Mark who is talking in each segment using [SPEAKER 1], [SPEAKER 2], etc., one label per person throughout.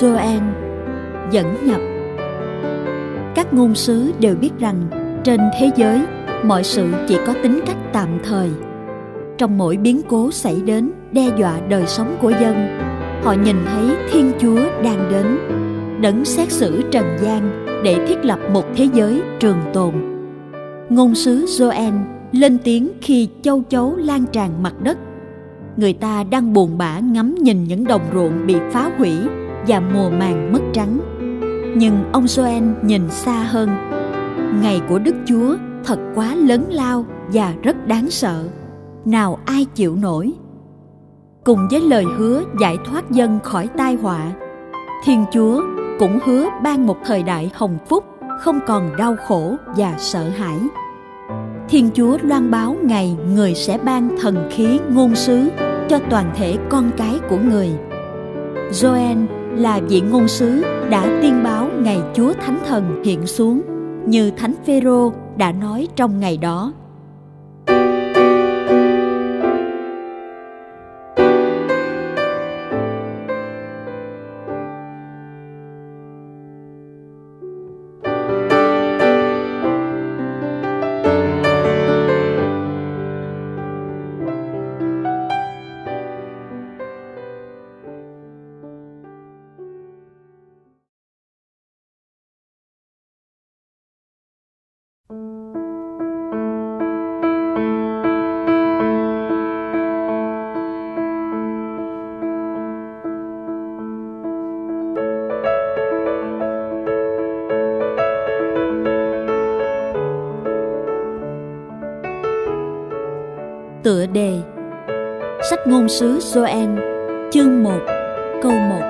[SPEAKER 1] Joel Dẫn nhập Các ngôn sứ đều biết rằng trên thế giới mọi sự chỉ có tính cách tạm thời. Trong mỗi biến cố xảy đến đe dọa đời sống của dân, họ nhìn thấy Thiên Chúa đang đến, đấng xét xử trần gian để thiết lập một thế giới trường tồn. Ngôn sứ Joel lên tiếng khi châu chấu lan tràn mặt đất người ta đang buồn bã ngắm nhìn những đồng ruộng bị phá hủy và mùa màng mất trắng. Nhưng ông Joel nhìn xa hơn. Ngày của Đức Chúa thật quá lớn lao và rất đáng sợ. Nào ai chịu nổi? Cùng với lời hứa giải thoát dân khỏi tai họa, Thiên Chúa cũng hứa ban một thời đại hồng phúc không còn đau khổ và sợ hãi. Thiên Chúa loan báo ngày người sẽ ban thần khí ngôn sứ cho toàn thể con cái của người. Joel là vị ngôn sứ đã tiên báo ngày Chúa Thánh Thần hiện xuống, như Thánh Phêrô đã nói trong ngày đó. Tựa đề Sách ngôn sứ Joel Chương 1 Câu 1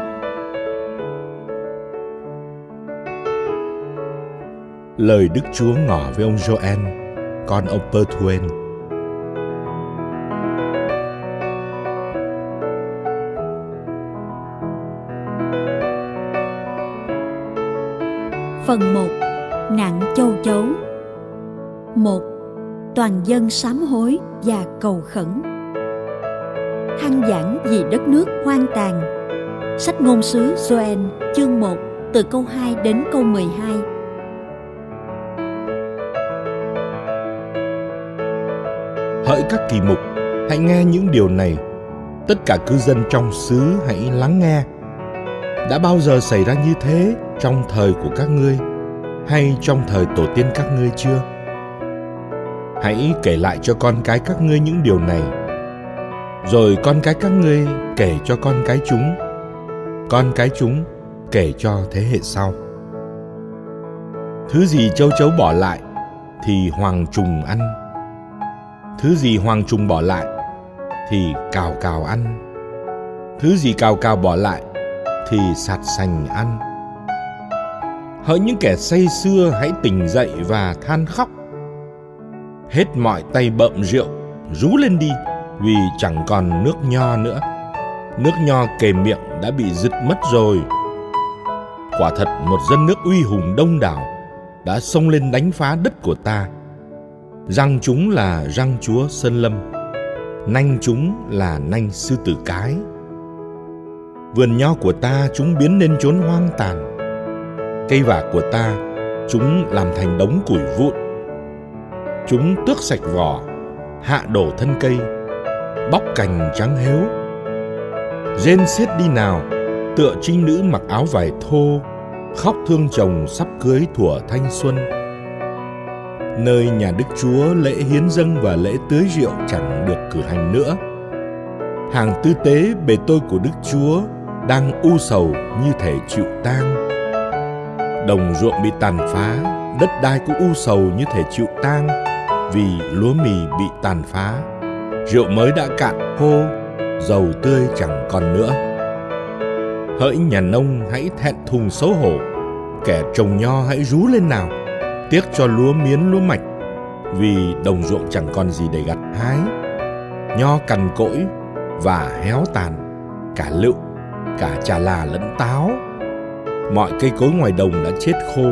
[SPEAKER 2] Lời Đức Chúa ngỏ với ông Joel, con ông Pethuel.
[SPEAKER 1] Phần 1 Nạn châu chấu 1 toàn dân sám hối và cầu khẩn than giảng vì đất nước hoang tàn sách ngôn sứ Joel chương 1 từ câu 2 đến câu 12
[SPEAKER 2] Hỡi các kỳ mục, hãy nghe những điều này. Tất cả cư dân trong xứ hãy lắng nghe. Đã bao giờ xảy ra như thế trong thời của các ngươi hay trong thời tổ tiên các ngươi chưa? Hãy kể lại cho con cái các ngươi những điều này. Rồi con cái các ngươi kể cho con cái chúng. Con cái chúng kể cho thế hệ sau. Thứ gì châu chấu bỏ lại, thì hoàng trùng ăn. Thứ gì hoàng trùng bỏ lại, thì cào cào ăn. Thứ gì cào cào bỏ lại, thì sạt sành ăn. Hỡi những kẻ say xưa hãy tỉnh dậy và than khóc hết mọi tay bợm rượu, rú lên đi, vì chẳng còn nước nho nữa. Nước nho kề miệng đã bị giật mất rồi. Quả thật một dân nước uy hùng đông đảo đã xông lên đánh phá đất của ta. Răng chúng là răng chúa sơn lâm, nanh chúng là nanh sư tử cái. Vườn nho của ta chúng biến nên chốn hoang tàn. Cây vả của ta chúng làm thành đống củi vụn chúng tước sạch vỏ, hạ đổ thân cây, bóc cành trắng héo rên xiết đi nào, tựa trinh nữ mặc áo vải thô, khóc thương chồng sắp cưới thủa thanh xuân. Nơi nhà đức chúa lễ hiến dâng và lễ tưới rượu chẳng được cử hành nữa. Hàng tư tế bề tôi của đức chúa đang u sầu như thể chịu tang. Đồng ruộng bị tàn phá, đất đai cũng u sầu như thể chịu tang vì lúa mì bị tàn phá. Rượu mới đã cạn khô, dầu tươi chẳng còn nữa. Hỡi nhà nông hãy thẹn thùng xấu hổ, kẻ trồng nho hãy rú lên nào. Tiếc cho lúa miến, lúa mạch, vì đồng ruộng chẳng còn gì để gặt hái. Nho cằn cỗi và héo tàn, cả lựu, cả trà là lẫn táo. Mọi cây cối ngoài đồng đã chết khô.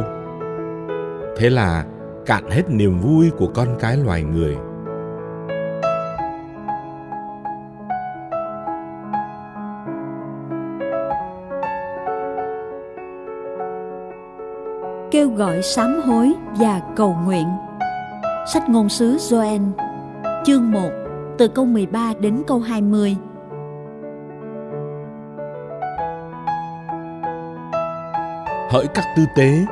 [SPEAKER 2] Thế là cạn hết niềm vui của con cái loài người
[SPEAKER 1] kêu gọi sám hối và cầu nguyện. Sách ngôn sứ Joel, chương 1, từ câu 13 đến câu 20.
[SPEAKER 2] Hỡi các tư tế,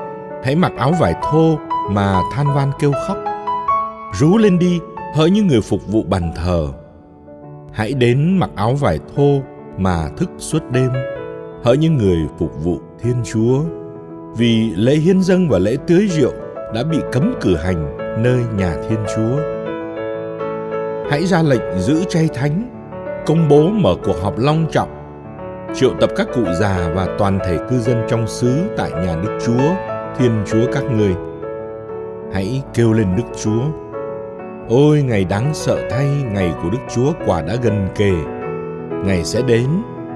[SPEAKER 2] hãy mặc áo vải thô mà than van kêu khóc. Rú lên đi, hỡi những người phục vụ bàn thờ. Hãy đến mặc áo vải thô mà thức suốt đêm, hỡi những người phục vụ Thiên Chúa. Vì lễ hiến dâng và lễ tưới rượu đã bị cấm cử hành nơi nhà Thiên Chúa. Hãy ra lệnh giữ chay thánh, công bố mở cuộc họp long trọng, triệu tập các cụ già và toàn thể cư dân trong xứ tại nhà Đức Chúa, Thiên Chúa các người. Hãy kêu lên Đức Chúa. Ôi ngày đáng sợ thay, ngày của Đức Chúa quả đã gần kề. Ngày sẽ đến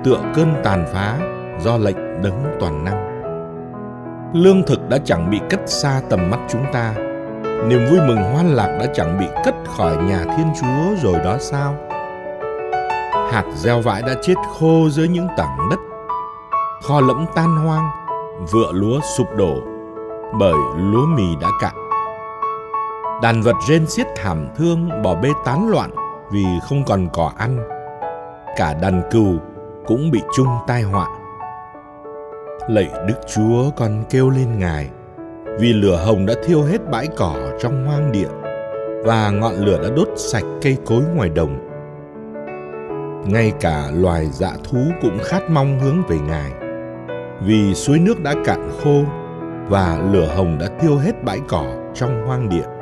[SPEAKER 2] tựa cơn tàn phá do lệnh đấng toàn năng. Lương thực đã chẳng bị cất xa tầm mắt chúng ta, niềm vui mừng hoan lạc đã chẳng bị cất khỏi nhà Thiên Chúa rồi đó sao? Hạt gieo vãi đã chết khô dưới những tảng đất, kho lẫm tan hoang, vựa lúa sụp đổ bởi lúa mì đã cạn. Đàn vật rên xiết thảm thương bỏ bê tán loạn vì không còn cỏ ăn. Cả đàn cừu cũng bị chung tai họa. Lạy Đức Chúa con kêu lên Ngài, vì lửa hồng đã thiêu hết bãi cỏ trong hoang địa và ngọn lửa đã đốt sạch cây cối ngoài đồng. Ngay cả loài dạ thú cũng khát mong hướng về Ngài, vì suối nước đã cạn khô và lửa hồng đã thiêu hết bãi cỏ trong hoang địa.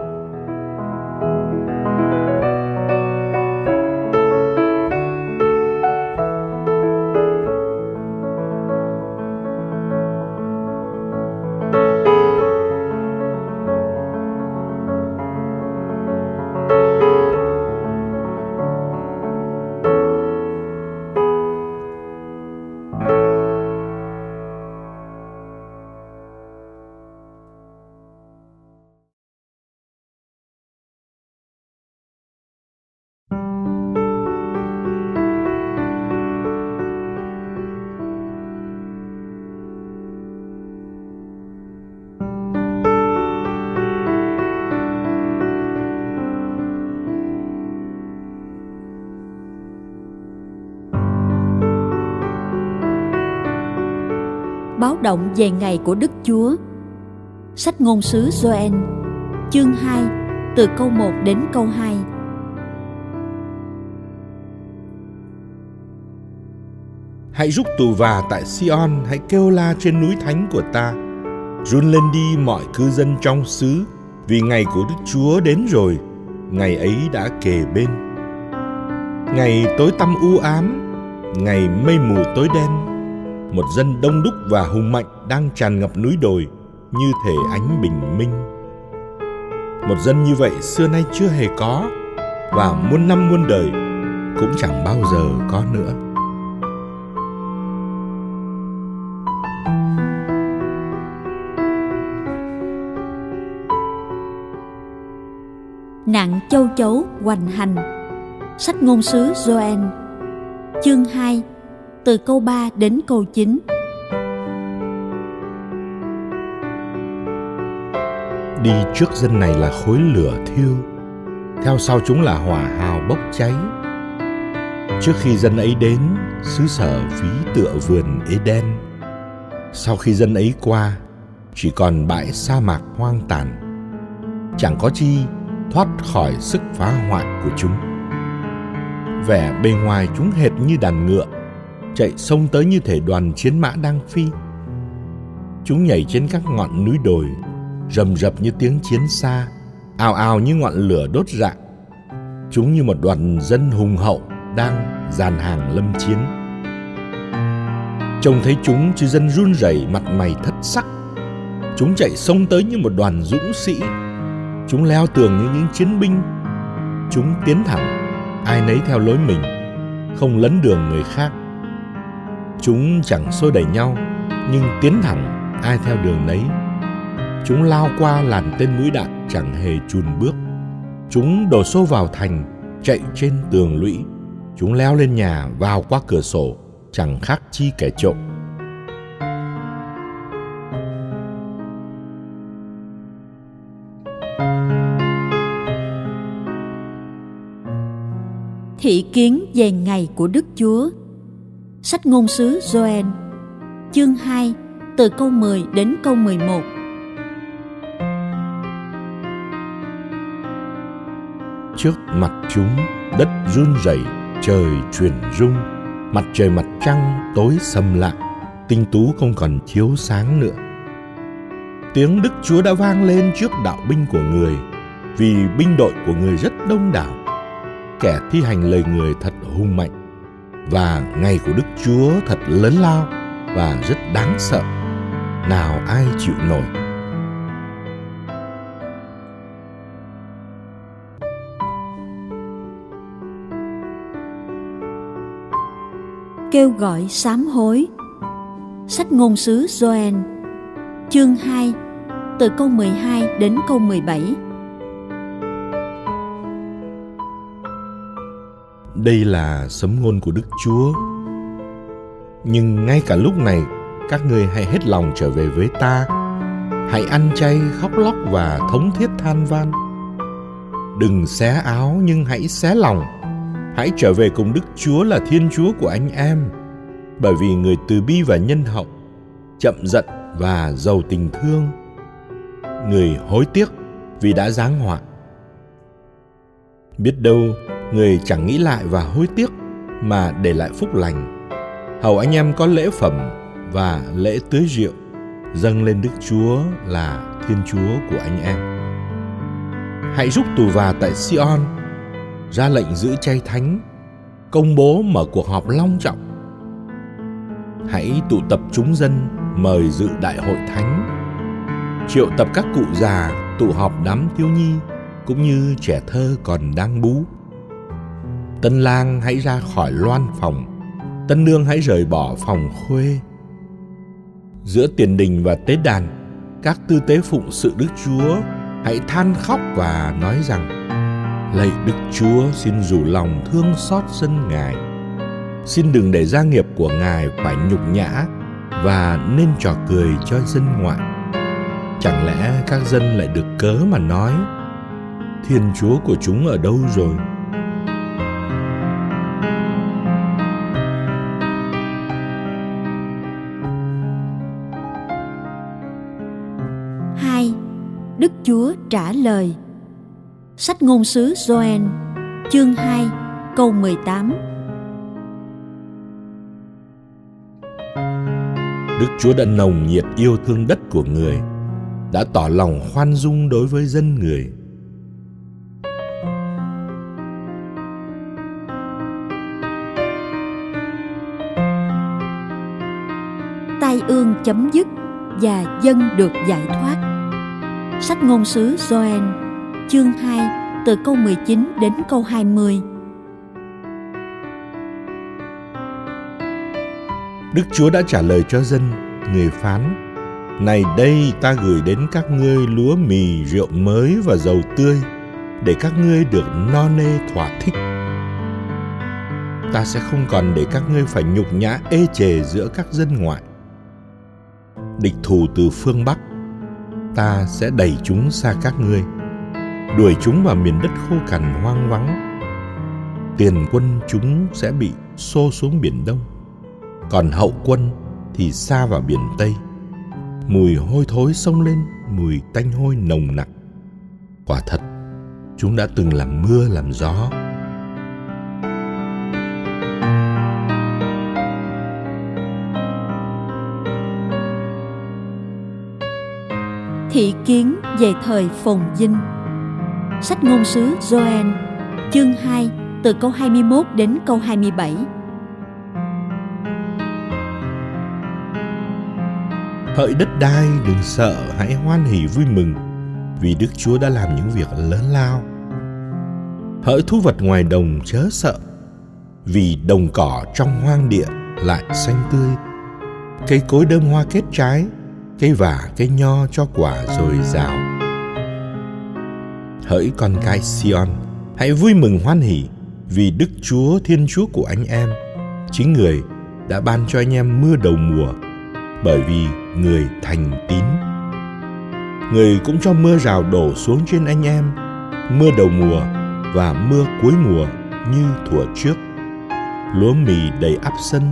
[SPEAKER 1] Báo động về ngày của Đức Chúa. Sách ngôn sứ Joel, chương 2, từ câu 1 đến câu 2.
[SPEAKER 2] Hãy rúc tù và tại Sion, hãy kêu la trên núi thánh của ta. Run lên đi mọi cư dân trong xứ, vì ngày của Đức Chúa đến rồi, ngày ấy đã kề bên. Ngày tối tăm u ám, ngày mây mù tối đen, một dân đông đúc và hùng mạnh đang tràn ngập núi đồi như thể ánh bình minh. Một dân như vậy xưa nay chưa hề có và muôn năm muôn đời cũng chẳng bao giờ có nữa.
[SPEAKER 1] Nạn châu chấu hoành hành, Sách ngôn sứ Joel, Chương 2 từ câu 3 đến câu 9.
[SPEAKER 2] Đi trước dân này là khối lửa thiêu, theo sau chúng là hỏa hào bốc cháy. Trước khi dân ấy đến, xứ sở phí tựa vườn Eden. Sau khi dân ấy qua, chỉ còn bãi sa mạc hoang tàn. Chẳng có chi thoát khỏi sức phá hoại của chúng. Vẻ bề ngoài chúng hệt như đàn ngựa chạy sông tới như thể đoàn chiến mã đang phi. Chúng nhảy trên các ngọn núi đồi, rầm rập như tiếng chiến xa, ào ào như ngọn lửa đốt rạng. Chúng như một đoàn dân hùng hậu đang dàn hàng lâm chiến. Trông thấy chúng chứ dân run rẩy mặt mày thất sắc. Chúng chạy sông tới như một đoàn dũng sĩ. Chúng leo tường như những chiến binh. Chúng tiến thẳng, ai nấy theo lối mình, không lấn đường người khác Chúng chẳng xô đẩy nhau, nhưng tiến thẳng ai theo đường nấy. Chúng lao qua làn tên mũi đạn chẳng hề chùn bước. Chúng đổ xô vào thành, chạy trên tường lũy. Chúng leo lên nhà, vào qua cửa sổ, chẳng khác chi kẻ trộm.
[SPEAKER 1] thị kiến về ngày của Đức Chúa Sách ngôn sứ Joel Chương 2 từ câu 10 đến câu 11
[SPEAKER 2] Trước mặt chúng, đất run rẩy, trời chuyển rung, mặt trời mặt trăng tối sầm lặng, tinh tú không còn chiếu sáng nữa. Tiếng Đức Chúa đã vang lên trước đạo binh của người, vì binh đội của người rất đông đảo. Kẻ thi hành lời người thật hung mạnh, và ngày của Đức Chúa thật lớn lao và rất đáng sợ. Nào ai chịu nổi?
[SPEAKER 1] Kêu gọi sám hối Sách ngôn sứ Joel, Chương 2 Từ câu 12 đến câu 17
[SPEAKER 2] Đây là sấm ngôn của Đức Chúa. Nhưng ngay cả lúc này, các ngươi hãy hết lòng trở về với ta. Hãy ăn chay, khóc lóc và thống thiết than van. Đừng xé áo nhưng hãy xé lòng. Hãy trở về cùng Đức Chúa là Thiên Chúa của anh em. Bởi vì người từ bi và nhân hậu, chậm giận và giàu tình thương. Người hối tiếc vì đã giáng họa. Biết đâu người chẳng nghĩ lại và hối tiếc mà để lại phúc lành. Hầu anh em có lễ phẩm và lễ tưới rượu dâng lên Đức Chúa là Thiên Chúa của anh em. Hãy giúp tù và tại Sion, ra lệnh giữ chay thánh, công bố mở cuộc họp long trọng. Hãy tụ tập chúng dân mời dự đại hội thánh, triệu tập các cụ già tụ họp đám thiếu nhi cũng như trẻ thơ còn đang bú Tân lang hãy ra khỏi loan phòng, tân nương hãy rời bỏ phòng khuê. Giữa tiền đình và tế đàn, các tư tế phụng sự Đức Chúa hãy than khóc và nói rằng Lạy Đức Chúa xin rủ lòng thương xót dân Ngài. Xin đừng để gia nghiệp của Ngài phải nhục nhã và nên trò cười cho dân ngoại. Chẳng lẽ các dân lại được cớ mà nói Thiên Chúa của chúng ở đâu rồi?
[SPEAKER 1] Trả lời. Sách ngôn sứ Joel chương 2 câu 18
[SPEAKER 2] Đức Chúa đã nồng nhiệt yêu thương đất của người Đã tỏ lòng khoan dung đối với dân người.
[SPEAKER 1] Tai ương chấm dứt và dân được giải thoát Sách ngôn sứ Joel chương 2 từ câu 19 đến câu 20
[SPEAKER 2] Đức Chúa đã trả lời cho dân, người phán Này đây ta gửi đến các ngươi lúa mì, rượu mới và dầu tươi Để các ngươi được no nê thỏa thích. Ta sẽ không còn để các ngươi phải nhục nhã ê chề giữa các dân ngoại. Địch thù từ phương Bắc ta sẽ đẩy chúng xa các ngươi, đuổi chúng vào miền đất khô cằn hoang vắng. Tiền quân chúng sẽ bị xô xuống biển đông, còn hậu quân thì xa vào biển tây. Mùi hôi thối xông lên, mùi tanh hôi nồng nặc. Quả thật, chúng đã từng làm mưa làm gió.
[SPEAKER 1] Thị kiến về thời phồn vinh. Sách ngôn sứ Joel, chương 2, từ câu 21 đến câu 27.
[SPEAKER 2] Hỡi đất đai đừng sợ, hãy hoan hỉ vui mừng, vì Đức Chúa đã làm những việc lớn lao. Hỡi thú vật ngoài đồng chớ sợ, vì đồng cỏ trong hoang địa lại xanh tươi. Cây cối đơm hoa kết trái, cây vả cây nho cho quả rồi rào. Hỡi con cái Sion, hãy vui mừng hoan hỉ vì Đức Chúa Thiên Chúa của anh em, chính người đã ban cho anh em mưa đầu mùa bởi vì người thành tín. Người cũng cho mưa rào đổ xuống trên anh em, mưa đầu mùa và mưa cuối mùa như thuở trước. Lúa mì đầy áp sân,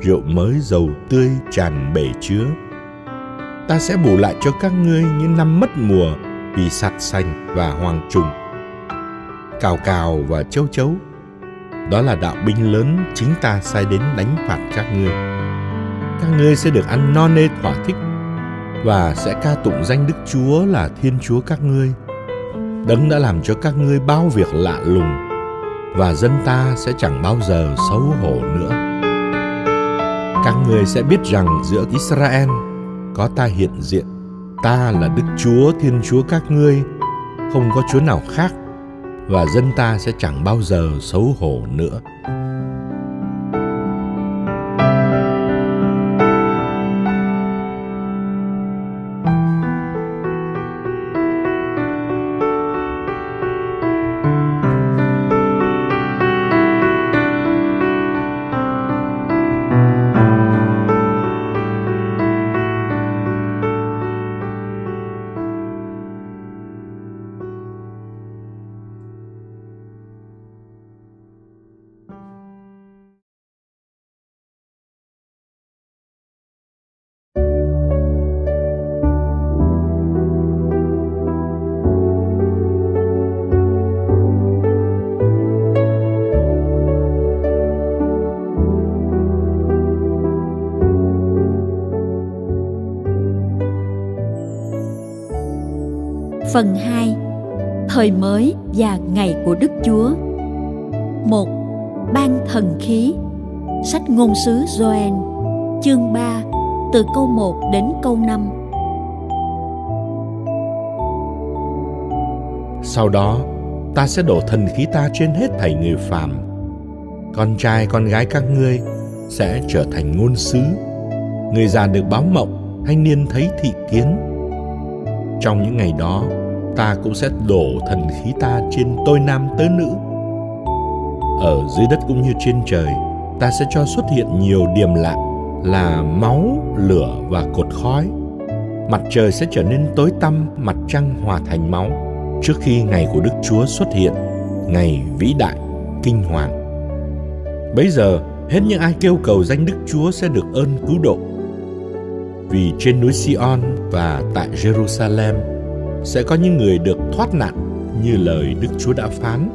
[SPEAKER 2] rượu mới dầu tươi tràn bể chứa ta sẽ bù lại cho các ngươi những năm mất mùa vì sạt sành và hoàng trùng, cào cào và châu chấu đó là đạo binh lớn chính ta sai đến đánh phạt các ngươi các ngươi sẽ được ăn no nê thỏa thích và sẽ ca tụng danh Đức Chúa là Thiên Chúa các ngươi. Đấng đã làm cho các ngươi bao việc lạ lùng và dân ta sẽ chẳng bao giờ xấu hổ nữa. Các ngươi sẽ biết rằng giữa Israel có ta hiện diện, ta là Đức Chúa Thiên Chúa các ngươi, không có Chúa nào khác và dân ta sẽ chẳng bao giờ xấu hổ nữa.
[SPEAKER 1] Phần 2 Thời mới và ngày của Đức Chúa 1. Ban thần khí Sách ngôn sứ Joel Chương 3 Từ câu 1 đến câu 5
[SPEAKER 2] Sau đó, ta sẽ đổ thần khí ta trên hết thảy người phàm. Con trai con gái các ngươi sẽ trở thành ngôn sứ. Người già được báo mộng, thanh niên thấy thị kiến. Trong những ngày đó, ta cũng sẽ đổ thần khí ta trên tôi nam tớ nữ. Ở dưới đất cũng như trên trời, ta sẽ cho xuất hiện nhiều điểm lạ là máu, lửa và cột khói. Mặt trời sẽ trở nên tối tăm, mặt trăng hòa thành máu trước khi ngày của Đức Chúa xuất hiện, ngày vĩ đại, kinh hoàng. Bấy giờ, hết những ai kêu cầu danh Đức Chúa sẽ được ơn cứu độ. Vì trên núi Sion và tại Jerusalem sẽ có những người được thoát nạn như lời Đức Chúa đã phán,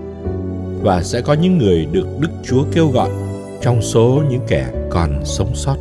[SPEAKER 2] và sẽ có những người được Đức Chúa kêu gọi trong số những kẻ còn sống sót.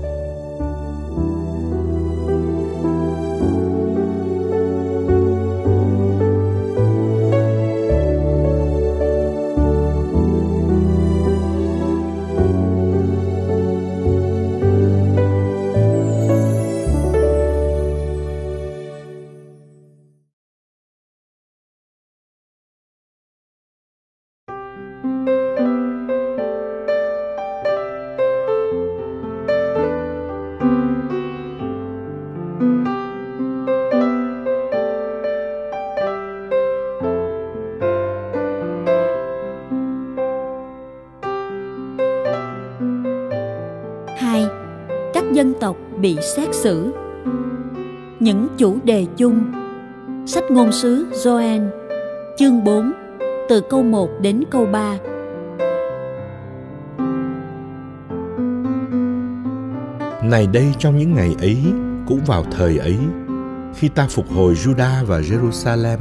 [SPEAKER 1] Các dân tộc bị xét xử. Những chủ đề chung. Sách ngôn sứ Joel, chương 4 từ câu 1 đến câu 3
[SPEAKER 2] Này đây trong những ngày ấy, cũng vào thời ấy, khi ta phục hồi Juda và Jerusalem,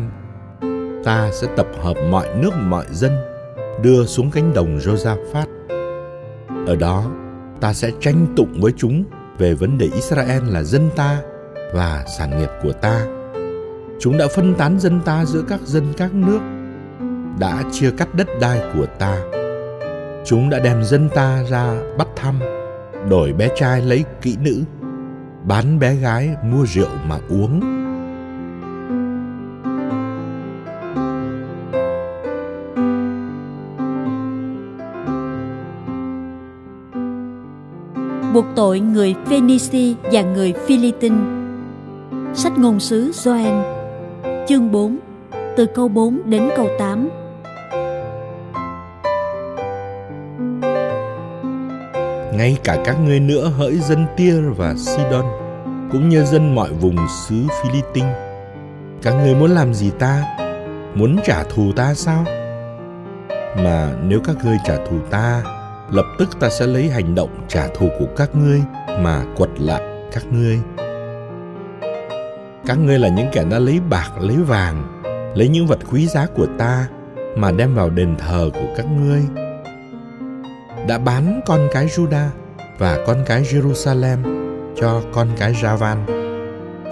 [SPEAKER 2] ta sẽ tập hợp mọi nước mọi dân, đưa xuống cánh đồng Josaphat. Ở đó ta sẽ tranh tụng với chúng về vấn đề Israel là dân ta và sản nghiệp của ta. Chúng đã phân tán dân ta giữa các dân các nước, đã chia cắt đất đai của ta. Chúng đã đem dân ta ra bắt thăm, đổi bé trai lấy kỹ nữ, bán bé gái mua rượu mà uống
[SPEAKER 1] buộc tội người Phenisi và người Philippines. Sách ngôn sứ Joel, chương 4, từ câu 4 đến câu 8.
[SPEAKER 2] Ngay cả các ngươi nữa hỡi dân Tyr và Sidon, cũng như dân mọi vùng xứ Philippines. Các ngươi muốn làm gì ta? Muốn trả thù ta sao? Mà nếu các ngươi trả thù ta, lập tức ta sẽ lấy hành động trả thù của các ngươi mà quật lại các ngươi. Các ngươi là những kẻ đã lấy bạc, lấy vàng, lấy những vật quý giá của ta mà đem vào đền thờ của các ngươi. Đã bán con cái Juda và con cái Jerusalem cho con cái Javan,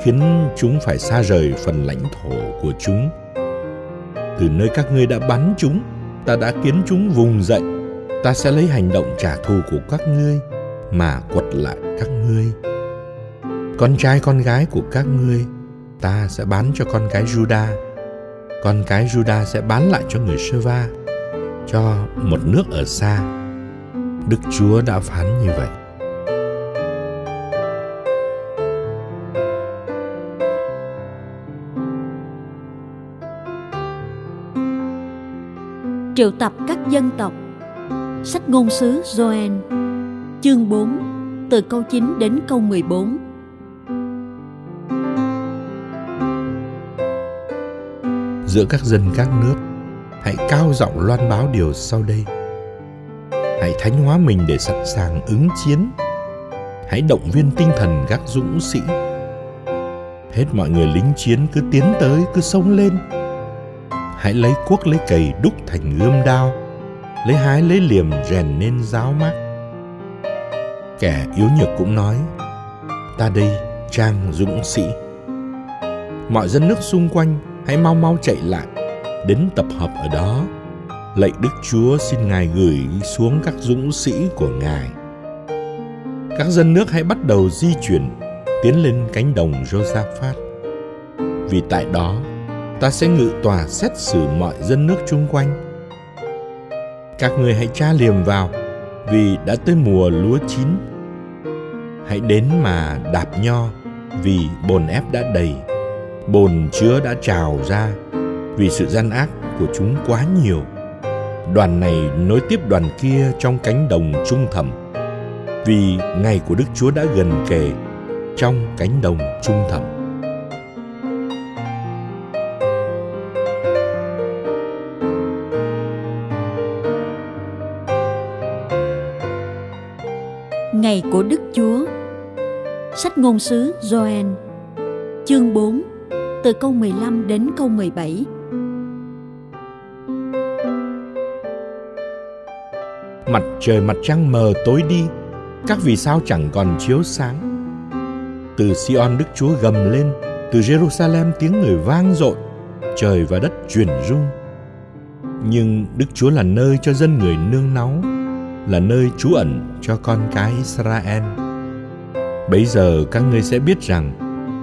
[SPEAKER 2] khiến chúng phải xa rời phần lãnh thổ của chúng. Từ nơi các ngươi đã bắn chúng, ta đã khiến chúng vùng dậy. Ta sẽ lấy hành động trả thù của các ngươi mà quật lại các ngươi. Con trai con gái của các ngươi, ta sẽ bán cho con cái Juda. Con cái Juda sẽ bán lại cho người Sơ-va, cho một nước ở xa. Đức Chúa đã phán như vậy.
[SPEAKER 1] triệu tập các dân tộc Sách ngôn sứ Joel Chương 4 Từ câu 9 đến câu 14
[SPEAKER 2] Giữa các dân các nước Hãy cao giọng loan báo điều sau đây. Hãy thánh hóa mình để sẵn sàng ứng chiến. Hãy động viên tinh thần các dũng sĩ. Hết mọi người lính chiến cứ tiến tới, cứ sông lên. Hãy lấy cuốc lấy cày đúc thành gươm đao lấy hái lấy liềm rèn nên giáo mát kẻ yếu nhược cũng nói, ta đây, trang dũng sĩ. Mọi dân nước xung quanh hãy mau mau chạy lại, đến tập hợp ở đó. Lạy đức chúa xin ngài gửi xuống các dũng sĩ của ngài. Các dân nước hãy bắt đầu di chuyển, tiến lên cánh đồng josaphat vì tại đó, ta sẽ ngự tòa xét xử mọi dân nước chung quanh. Các người hãy tra liềm vào, vì đã tới mùa lúa chín. Hãy đến mà đạp nho, vì bồn ép đã đầy, bồn chứa đã trào ra, vì sự gian ác của chúng quá nhiều. Đoàn này nối tiếp đoàn kia trong cánh đồng trung thẳm, vì ngày của Đức Chúa đã gần kề trong cánh đồng trung thẳm.
[SPEAKER 1] Ngày của Đức Chúa. Sách ngôn sứ Joel Chương 4 Từ câu 15 đến câu 17
[SPEAKER 2] Mặt trời mặt trăng mờ tối đi, Các vì sao chẳng còn chiếu sáng. Từ Sion Đức Chúa gầm lên, Từ Jerusalem tiếng người vang dội, Trời và đất chuyển rung. Nhưng Đức Chúa là nơi cho dân người nương náu là nơi trú ẩn cho con cái Israel. Bấy giờ các ngươi sẽ biết rằng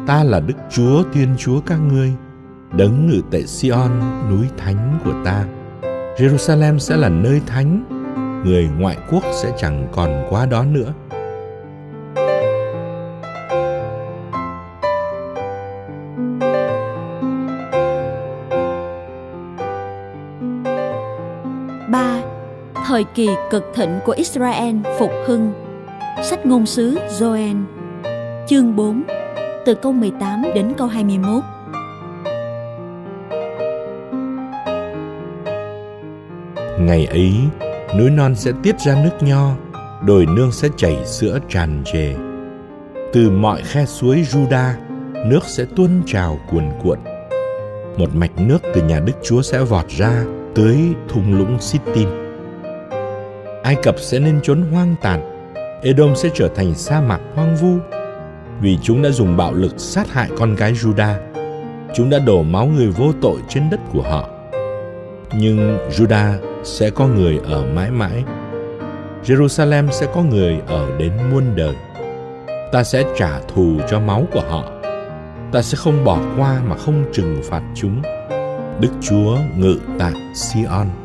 [SPEAKER 2] ta là Đức Chúa Thiên Chúa các ngươi, đấng ngự tại Sion, núi thánh của ta. Jerusalem sẽ là nơi thánh, người ngoại quốc sẽ chẳng còn qua đó nữa.
[SPEAKER 1] Thời kỳ cực thịnh của Israel phục hưng. Sách ngôn sứ Joel, chương 4, từ câu 18 đến câu 21.
[SPEAKER 2] Ngày ấy, núi non sẽ tiết ra nước nho, đồi nương sẽ chảy sữa tràn trề. Từ mọi khe suối Juda, nước sẽ tuôn trào cuồn cuộn. Một mạch nước từ nhà Đức Chúa sẽ vọt ra tới thung lũng Sittim Ai Cập sẽ nên trốn hoang tàn, Edom sẽ trở thành sa mạc hoang vu, vì chúng đã dùng bạo lực sát hại con gái Juda. Chúng đã đổ máu người vô tội trên đất của họ. Nhưng Juda sẽ có người ở mãi mãi. Jerusalem sẽ có người ở đến muôn đời. Ta sẽ trả thù cho máu của họ. Ta sẽ không bỏ qua mà không trừng phạt chúng. Đức Chúa ngự tại Sion.